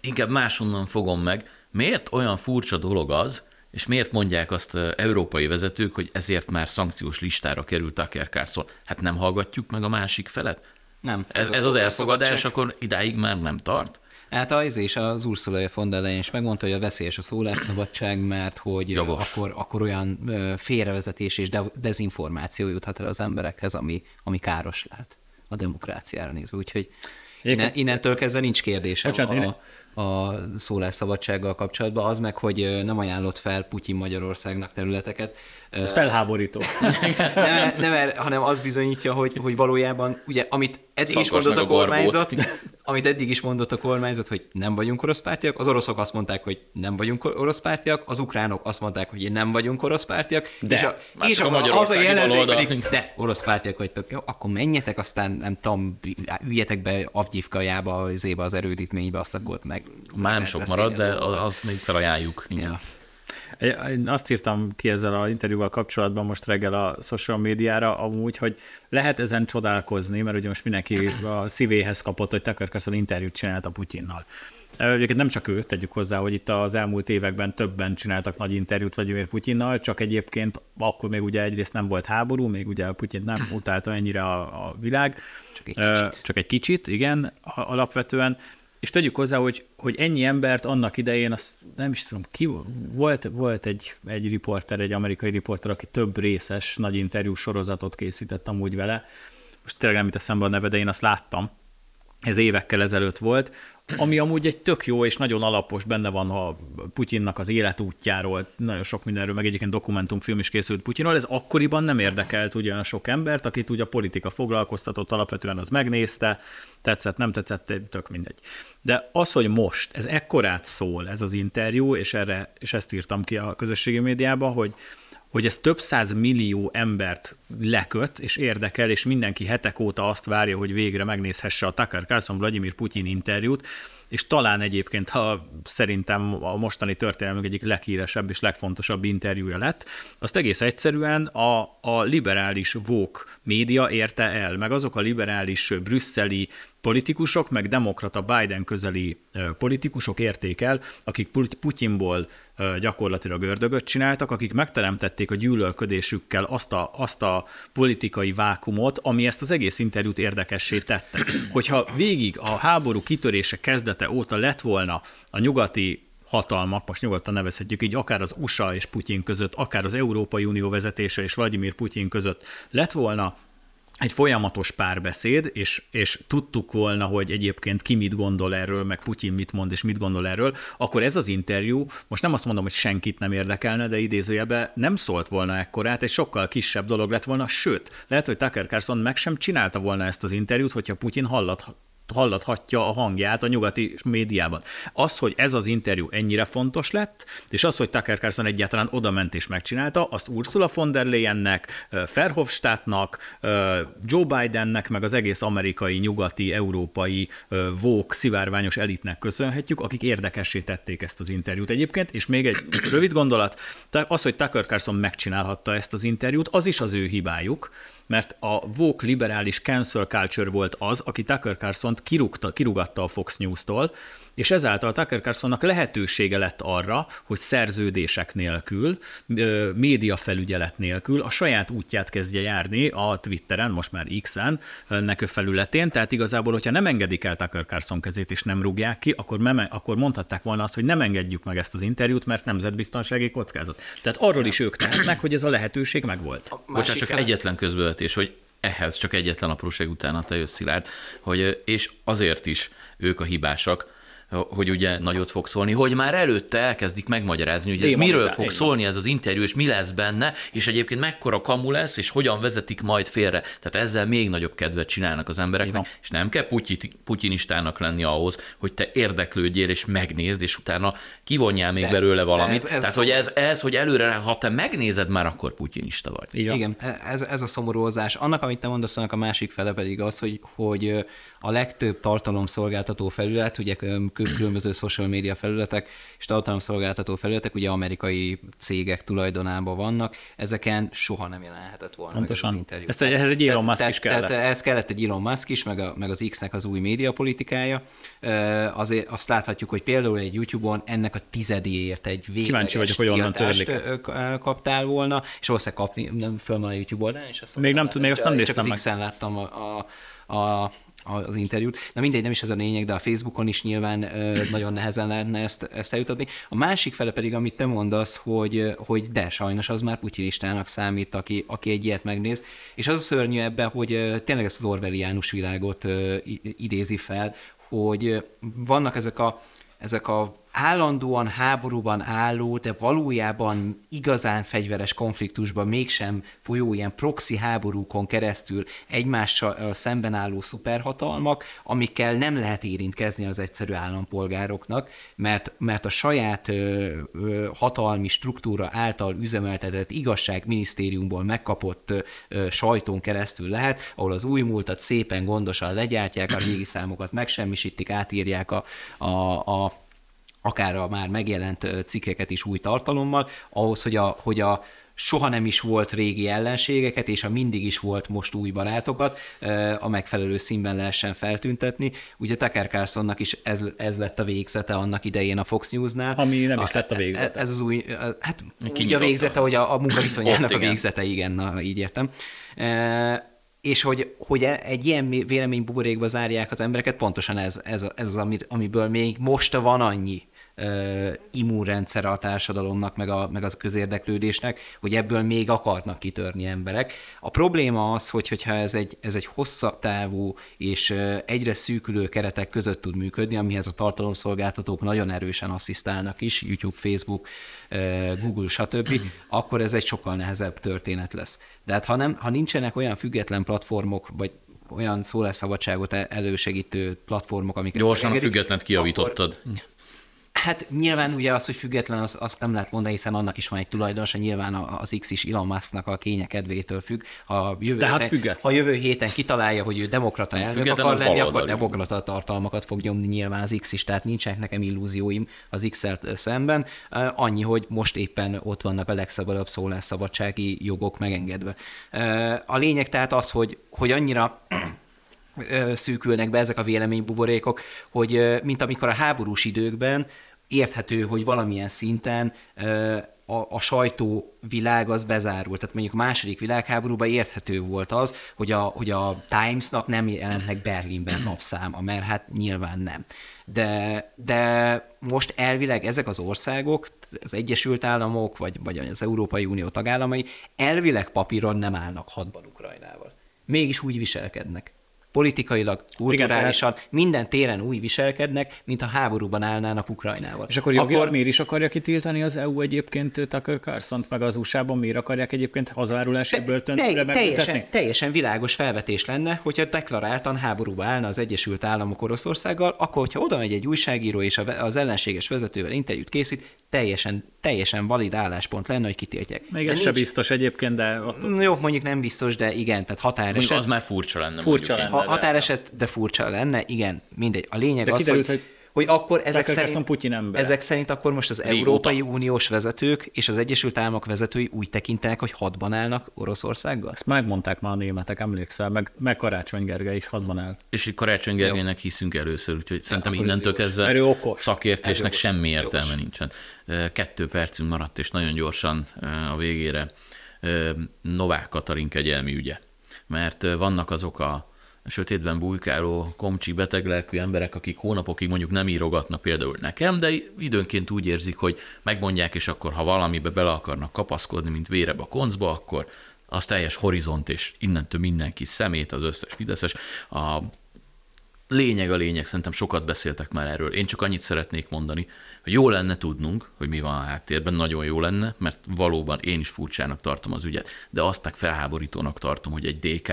Inkább máshonnan fogom meg, Miért olyan furcsa dolog az, és miért mondják azt európai vezetők, hogy ezért már szankciós listára került Tucker Carlson? Hát nem hallgatjuk meg a másik felet? Nem. Ez, ez, az elfogadás akkor idáig már nem tart? Hát az és az Ursula von der Leyen is megmondta, hogy a veszélyes a szólásszabadság, mert hogy akkor, akkor olyan félrevezetés és dezinformáció juthat el az emberekhez, ami, ami káros lehet a demokráciára nézve. Úgyhogy innen, innentől kezdve nincs kérdés. Bocsánat, a, a szólásszabadsággal kapcsolatban, az meg, hogy nem ajánlott fel Putyin Magyarországnak területeket. Ez felháborító. nem, nem, hanem az bizonyítja, hogy, hogy valójában, ugye, amit eddig is mondott a, a kormányzat, amit eddig is mondott a kormányzat, hogy nem vagyunk orosz pártiak, az oroszok azt mondták, hogy nem vagyunk orosz pártiak, az ukránok azt mondták, hogy nem vagyunk orosz pártiak, de, és a, és a, a, a hazai ellenzék pedig, de orosz pártiak vagytok, jó, akkor menjetek, aztán nem tudom, üljetek be Avgyivkajába, az éve az erődítménybe, azt akkor meg... Már nem sok marad, de az még felajánljuk. Ja. Én azt írtam ki ezzel az interjúval kapcsolatban most reggel a social médiára, amúgy, hogy lehet ezen csodálkozni, mert ugye most mindenki a szívéhez kapott, hogy Tucker Carlson interjút csinált a Putyinnal. Egyébként nem csak ő, tegyük hozzá, hogy itt az elmúlt években többen csináltak nagy interjút Vladimir Putyinnal, csak egyébként akkor még ugye egyrészt nem volt háború, még ugye a Putyin nem utálta ennyire a, a világ. Csak egy kicsit. Csak egy kicsit, igen, alapvetően. És tegyük hozzá, hogy, hogy ennyi embert annak idején, azt nem is tudom, ki volt, volt egy, egy riporter, egy amerikai riporter, aki több részes, nagy interjú sorozatot készített amúgy vele. Most tényleg nem jut a neve, de én azt láttam. Ez évekkel ezelőtt volt, ami amúgy egy tök jó és nagyon alapos, benne van a Putyinnak az életútjáról, nagyon sok mindenről, meg egyébként dokumentumfilm is készült Putyinról, ez akkoriban nem érdekelt ugyan sok embert, akit ugye a politika foglalkoztatott, alapvetően az megnézte, tetszett, nem tetszett, tök mindegy. De az, hogy most ez ekkorát szól, ez az interjú, és, erre, és ezt írtam ki a közösségi médiában, hogy hogy ez több száz millió embert leköt, és érdekel, és mindenki hetek óta azt várja, hogy végre megnézhesse a Tucker Carlson Vladimir Putyin interjút, és talán egyébként, ha szerintem a mostani történelmünk egyik leghíresebb és legfontosabb interjúja lett, azt egész egyszerűen a, a liberális vók média érte el, meg azok a liberális brüsszeli politikusok, meg demokrata Biden közeli politikusok érték el, akik Putyinból gyakorlatilag ördögöt csináltak, akik megteremtették a gyűlölködésükkel azt a, azt a politikai vákumot, ami ezt az egész interjút érdekessé tette. Hogyha végig a háború kitörése kezdete óta lett volna a nyugati hatalmak, most nyugodtan nevezhetjük így, akár az USA és Putyin között, akár az Európai Unió vezetése és Vladimir Putyin között lett volna egy folyamatos párbeszéd, és, és tudtuk volna, hogy egyébként ki mit gondol erről, meg Putyin mit mond, és mit gondol erről, akkor ez az interjú, most nem azt mondom, hogy senkit nem érdekelne, de idézőjebe nem szólt volna ekkorát, egy sokkal kisebb dolog lett volna, sőt, lehet, hogy Tucker Carlson meg sem csinálta volna ezt az interjút, hogyha Putyin hallat, hallathatja a hangját a nyugati médiában. Az, hogy ez az interjú ennyire fontos lett, és az, hogy Tucker Carlson egyáltalán oda ment és megcsinálta, azt Ursula von der Leyennek, Verhofstadtnak, Joe Bidennek, meg az egész amerikai, nyugati, európai vók, szivárványos elitnek köszönhetjük, akik érdekessé tették ezt az interjút egyébként, és még egy rövid gondolat, az, hogy Tucker Carlson megcsinálhatta ezt az interjút, az is az ő hibájuk, mert a woke liberális cancel culture volt az, aki Tucker Carlson-t kirúgta, kirúgatta a Fox News-tól, és ezáltal Tucker Carlsonnak lehetősége lett arra, hogy szerződések nélkül, média felügyelet nélkül a saját útját kezdje járni a Twitteren, most már X-en, ennek a felületén, tehát igazából, hogyha nem engedik el Tucker Carlson kezét és nem rúgják ki, akkor, meme, akkor mondhatták volna azt, hogy nem engedjük meg ezt az interjút, mert nemzetbiztonsági kockázat. Tehát arról is ők tehetnek, hogy ez a lehetőség megvolt. Bocsánat, csak egyetlen közbevetés, hogy ehhez csak egyetlen apróság utána te jössz, Szilárd, hogy, és azért is ők a hibásak, hogy ugye nagyot fog szólni, hogy már előtte elkezdik megmagyarázni, hogy ez Én miről fog szólni ez az interjú, és mi lesz benne, és egyébként mekkora kamu lesz, és hogyan vezetik majd félre. Tehát ezzel még nagyobb kedvet csinálnak az embereknek, és nem kell putyinistának lenni ahhoz, hogy te érdeklődjél és megnézd, és utána kivonjál még de, belőle valamit. Ez, ez Tehát, hogy ez, ez, hogy előre, ha te megnézed már, akkor putyinista vagy. Igen, Igen ez, ez a szomorúzás. Annak, amit te mondasz, annak a másik fele pedig az, hogy, hogy a legtöbb tartalomszolgáltató felület, ugye különböző social media felületek és tartalomszolgáltató felületek ugye amerikai cégek tulajdonában vannak, ezeken soha nem jelenhetett volna Pontosan. meg az interjú. Ezt, ehhez egy Elon Musk is kellett. Tehát ez kellett egy Elon Musk is, meg, a, meg az X-nek az új médiapolitikája. Azért azt láthatjuk, hogy például egy YouTube-on ennek a tizedéért egy végleges Kíváncsi vagyok, hogy onnan törlik. kaptál volna, és valószínűleg kapni, nem föl a YouTube oldalán, és azt még nem, még azt nem néztem meg. Csak az láttam a, a, a az interjút. Na mindegy, nem is ez a lényeg, de a Facebookon is nyilván nagyon nehezen lehetne ezt, ezt eljutatni. A másik fele pedig, amit te mondasz, hogy, hogy de sajnos az már putyinistának számít, aki, aki egy ilyet megnéz. És az a szörnyű ebben, hogy tényleg ezt az Orwelliánus világot idézi fel, hogy vannak ezek a ezek a állandóan háborúban álló, de valójában igazán fegyveres konfliktusban mégsem folyó ilyen proxy háborúkon keresztül egymással szemben álló szuperhatalmak, amikkel nem lehet érintkezni az egyszerű állampolgároknak, mert, mert a saját ö, ö, hatalmi struktúra által üzemeltetett igazságminisztériumból megkapott ö, sajtón keresztül lehet, ahol az új múltat szépen gondosan legyártják, a régi számokat megsemmisítik, átírják a, a, a akár a már megjelent cikkeket is új tartalommal, ahhoz, hogy a, hogy a soha nem is volt régi ellenségeket, és a mindig is volt most új barátokat a megfelelő színben lehessen feltüntetni. Ugye Tucker Carlsonnak is ez, ez lett a végzete annak idején a Fox News-nál. Ami nem is lett a végzete. Ez az új, hát úgy a végzete, hogy a, a munkaviszonyának a végzete, igen, na, így értem és hogy, hogy e, egy ilyen véleménybuborékba zárják az embereket, pontosan ez, ez, ez az, amiből még most van annyi immunrendszer a társadalomnak, meg, a, meg az közérdeklődésnek, hogy ebből még akarnak kitörni emberek. A probléma az, hogy, hogyha ez egy, ez egy hosszabb távú és egyre szűkülő keretek között tud működni, amihez a tartalomszolgáltatók nagyon erősen asszisztálnak is, YouTube, Facebook, Google, stb., akkor ez egy sokkal nehezebb történet lesz. De hát ha, nem, ha nincsenek olyan független platformok, vagy olyan szólásszabadságot elősegítő platformok, amik Gyorsan a függetlent kiavítottad. Akkor, Hát nyilván ugye az, hogy független, az, azt nem lehet mondani, hiszen annak is van egy tulajdonosa, nyilván az X is Elon Musknak a kénye kedvétől függ. Ha jövő, Tehát független. Ha jövő héten kitalálja, hogy ő demokrata elnök akar lenni, akkor demokrata tartalmakat fog nyomni nyilván az X is, tehát nincsenek nekem illúzióim az x szemben. Annyi, hogy most éppen ott vannak a legszabadabb szólásszabadsági jogok megengedve. A lényeg tehát az, hogy, hogy annyira szűkülnek be ezek a véleménybuborékok, hogy mint amikor a háborús időkben érthető, hogy valamilyen szinten a, a sajtó világ az bezárult. Tehát mondjuk második világháborúban érthető volt az, hogy a, hogy a Timesnak nem jelent meg Berlinben napszáma, mert hát nyilván nem. De, de most elvileg ezek az országok, az Egyesült Államok, vagy, vagy az Európai Unió tagállamai elvileg papíron nem állnak hadban Ukrajnával. Mégis úgy viselkednek politikailag, kulturálisan, Igen, minden téren úgy viselkednek, mint a háborúban állnának Ukrajnával. És akkor jogilag akkor... miért is akarja kitiltani az EU egyébként Tucker carlson meg az USA-ban miért akarják egyébként hazárulási te, börtönre te, teljesen, teljesen világos felvetés lenne, hogyha deklaráltan háborúba állna az Egyesült Államok Oroszországgal, akkor, hogyha oda megy egy újságíró és az ellenséges vezetővel interjút készít, teljesen, teljesen valid álláspont lenne, hogy kitiltják. Még ez se biztos egyébként, de... Attól... Jó, mondjuk nem biztos, de igen, tehát határeset. az már furcsa lenne. Furcsa lenne. Ha, határeset, de furcsa lenne, igen, mindegy. A lényeg de az, kiderült, hogy, hogy hogy akkor ezek szerint, Putyin ember. ezek szerint akkor most az Régóta. Európai Uniós vezetők és az Egyesült Államok vezetői úgy tekintenek, hogy hadban állnak Oroszországgal? Ezt megmondták már a németek, emlékszel, meg, meg Karácsony Gergely is hadban áll. És így Karácsony Gergelynek hiszünk először, úgyhogy szerintem innentől kezdve szakértésnek semmi értelme jogos. nincsen. Kettő percünk maradt, és nagyon gyorsan a végére Novák Katalin kegyelmi ügye. Mert vannak azok a sötétben bujkáló, komcsi, beteglelkű emberek, akik hónapokig mondjuk nem írogatnak például nekem, de időnként úgy érzik, hogy megmondják, és akkor ha valamibe bele akarnak kapaszkodni, mint vérebb a koncba, akkor az teljes horizont, és innentől mindenki szemét, az összes Fideszes. A lényeg a lényeg, szerintem sokat beszéltek már erről. Én csak annyit szeretnék mondani, hogy jó lenne tudnunk, hogy mi van a háttérben, nagyon jó lenne, mert valóban én is furcsának tartom az ügyet, de azt meg felháborítónak tartom, hogy egy DK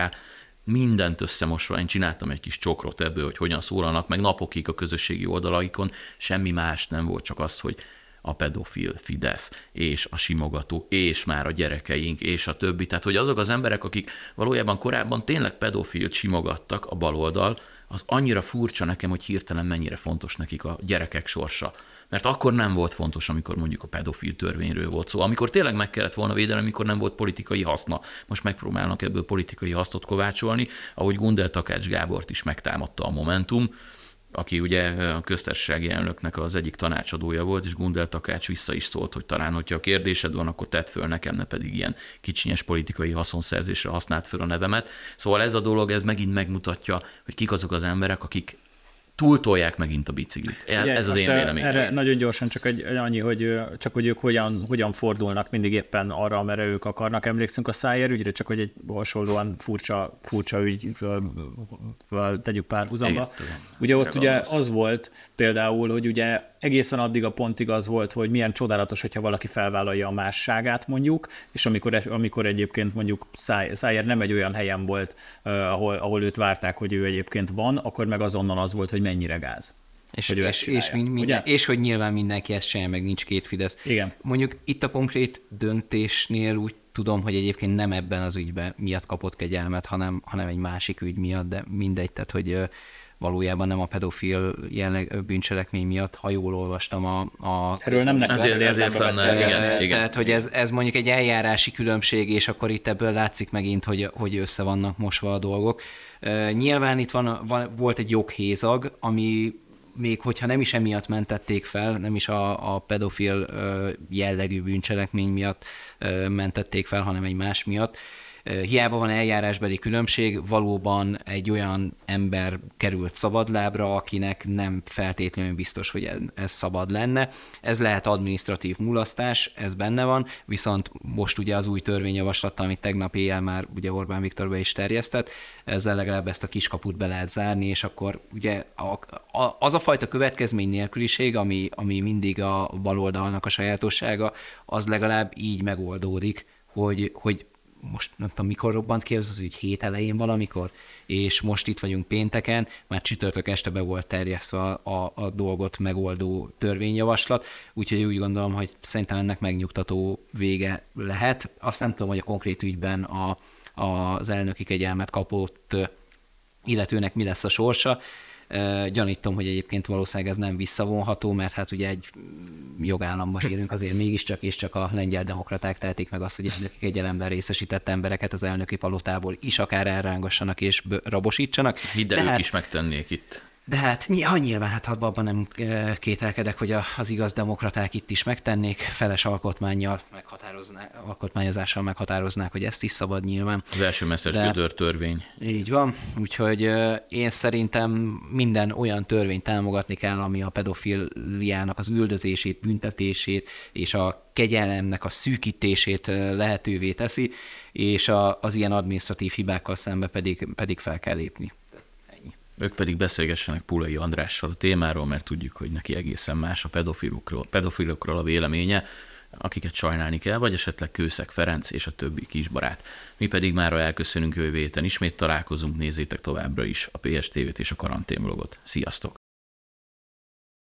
mindent összemosva, én csináltam egy kis csokrot ebből, hogy hogyan szólalnak meg napokig a közösségi oldalaikon, semmi más nem volt, csak az, hogy a pedofil Fidesz, és a simogató, és már a gyerekeink, és a többi. Tehát, hogy azok az emberek, akik valójában korábban tényleg pedofilt simogattak a baloldal, az annyira furcsa nekem, hogy hirtelen mennyire fontos nekik a gyerekek sorsa. Mert akkor nem volt fontos, amikor mondjuk a pedofil törvényről volt szó. Amikor tényleg meg kellett volna védeni, amikor nem volt politikai haszna. Most megpróbálnak ebből politikai hasznot kovácsolni, ahogy Gundel Takács Gábort is megtámadta a Momentum, aki ugye a köztársasági elnöknek az egyik tanácsadója volt, és Gundel Takács vissza is szólt, hogy talán, hogyha a kérdésed van, akkor tedd föl nekem, ne pedig ilyen kicsinyes politikai haszonszerzésre használt föl a nevemet. Szóval ez a dolog, ez megint megmutatja, hogy kik azok az emberek, akik túltolják megint a biciklit. Ugye, Ez az én véleményem. Erre nagyon gyorsan csak egy, annyi, hogy csak hogy ők hogyan, hogyan fordulnak mindig éppen arra, amire ők akarnak. Emlékszünk a Szájer ügyre, csak hogy egy hasonlóan furcsa, furcsa ügyről tegyük párhuzamba. Ugye ott ugye az volt például, hogy ugye egészen addig a pontig az volt, hogy milyen csodálatos, hogyha valaki felvállalja a másságát mondjuk, és amikor, amikor egyébként mondjuk Szájer nem egy olyan helyen volt, ahol, ahol őt várták, hogy ő egyébként van, akkor meg azonnal az volt, hogy mennyire gáz. És, hogy és, és, mind, minden, és hogy nyilván mindenki ezt sem, meg nincs két Fidesz. Igen. Mondjuk itt a konkrét döntésnél úgy tudom, hogy egyébként nem ebben az ügyben miatt kapott kegyelmet, hanem, hanem egy másik ügy miatt, de mindegy, tehát hogy valójában nem a pedofil jelleg bűncselekmény miatt, ha jól olvastam a... a Erről nem nekem. Ezért, ezért lenne, igen, igen. Tehát, hogy ez, ez mondjuk egy eljárási különbség, és akkor itt ebből látszik megint, hogy, hogy össze vannak mosva a dolgok. Nyilván itt van, van, volt egy joghézag, ami még hogyha nem is emiatt mentették fel, nem is a, a pedofil jellegű bűncselekmény miatt mentették fel, hanem egy más miatt, Hiába van eljárásbeli különbség, valóban egy olyan ember került szabadlábra, akinek nem feltétlenül biztos, hogy ez, szabad lenne. Ez lehet administratív mulasztás, ez benne van, viszont most ugye az új törvényjavaslattal, amit tegnap éjjel már ugye Orbán Viktor be is terjesztett, ezzel legalább ezt a kiskaput be lehet zárni, és akkor ugye az a fajta következmény nélküliség, ami, ami mindig a baloldalnak a sajátossága, az legalább így megoldódik, hogy, hogy most nem tudom, mikor robbant ki, az az ügy? Hét elején valamikor, és most itt vagyunk pénteken, már csütörtök este be volt terjesztve a, a, a dolgot megoldó törvényjavaslat, úgyhogy úgy gondolom, hogy szerintem ennek megnyugtató vége lehet. Azt nem tudom, hogy a konkrét ügyben a, az elnöki kegyelmet kapott illetőnek mi lesz a sorsa, Gyanítom, hogy egyébként valószínűleg ez nem visszavonható, mert hát ugye egy jogállamban élünk azért mégiscsak, és csak a lengyel demokraták tehetik meg azt, hogy egy elemben részesített embereket az elnöki palotából is akár elrángassanak és rabosítsanak. Hidd el, ők hát, is megtennék itt. De hát ha nyilván hát abban nem kételkedek, hogy az igaz demokraták itt is megtennék, feles alkotmányjal meghatároznák, alkotmányozással meghatároznák, hogy ezt is szabad nyilván. Az első messzes gödör törvény. Így van, úgyhogy én szerintem minden olyan törvényt támogatni kell, ami a pedofiliának az üldözését, büntetését és a kegyelemnek a szűkítését lehetővé teszi, és a, az ilyen administratív hibákkal szembe pedig, pedig fel kell lépni. Ők pedig beszélgessenek Pulai Andrással a témáról, mert tudjuk, hogy neki egészen más a pedofilokról, pedofilokról a véleménye, akiket sajnálni kell, vagy esetleg Kőszeg Ferenc és a többi kisbarát. Mi pedig már elköszönünk jövő héten, ismét találkozunk, nézzétek továbbra is a PSTV-t és a karanténvlogot. Sziasztok!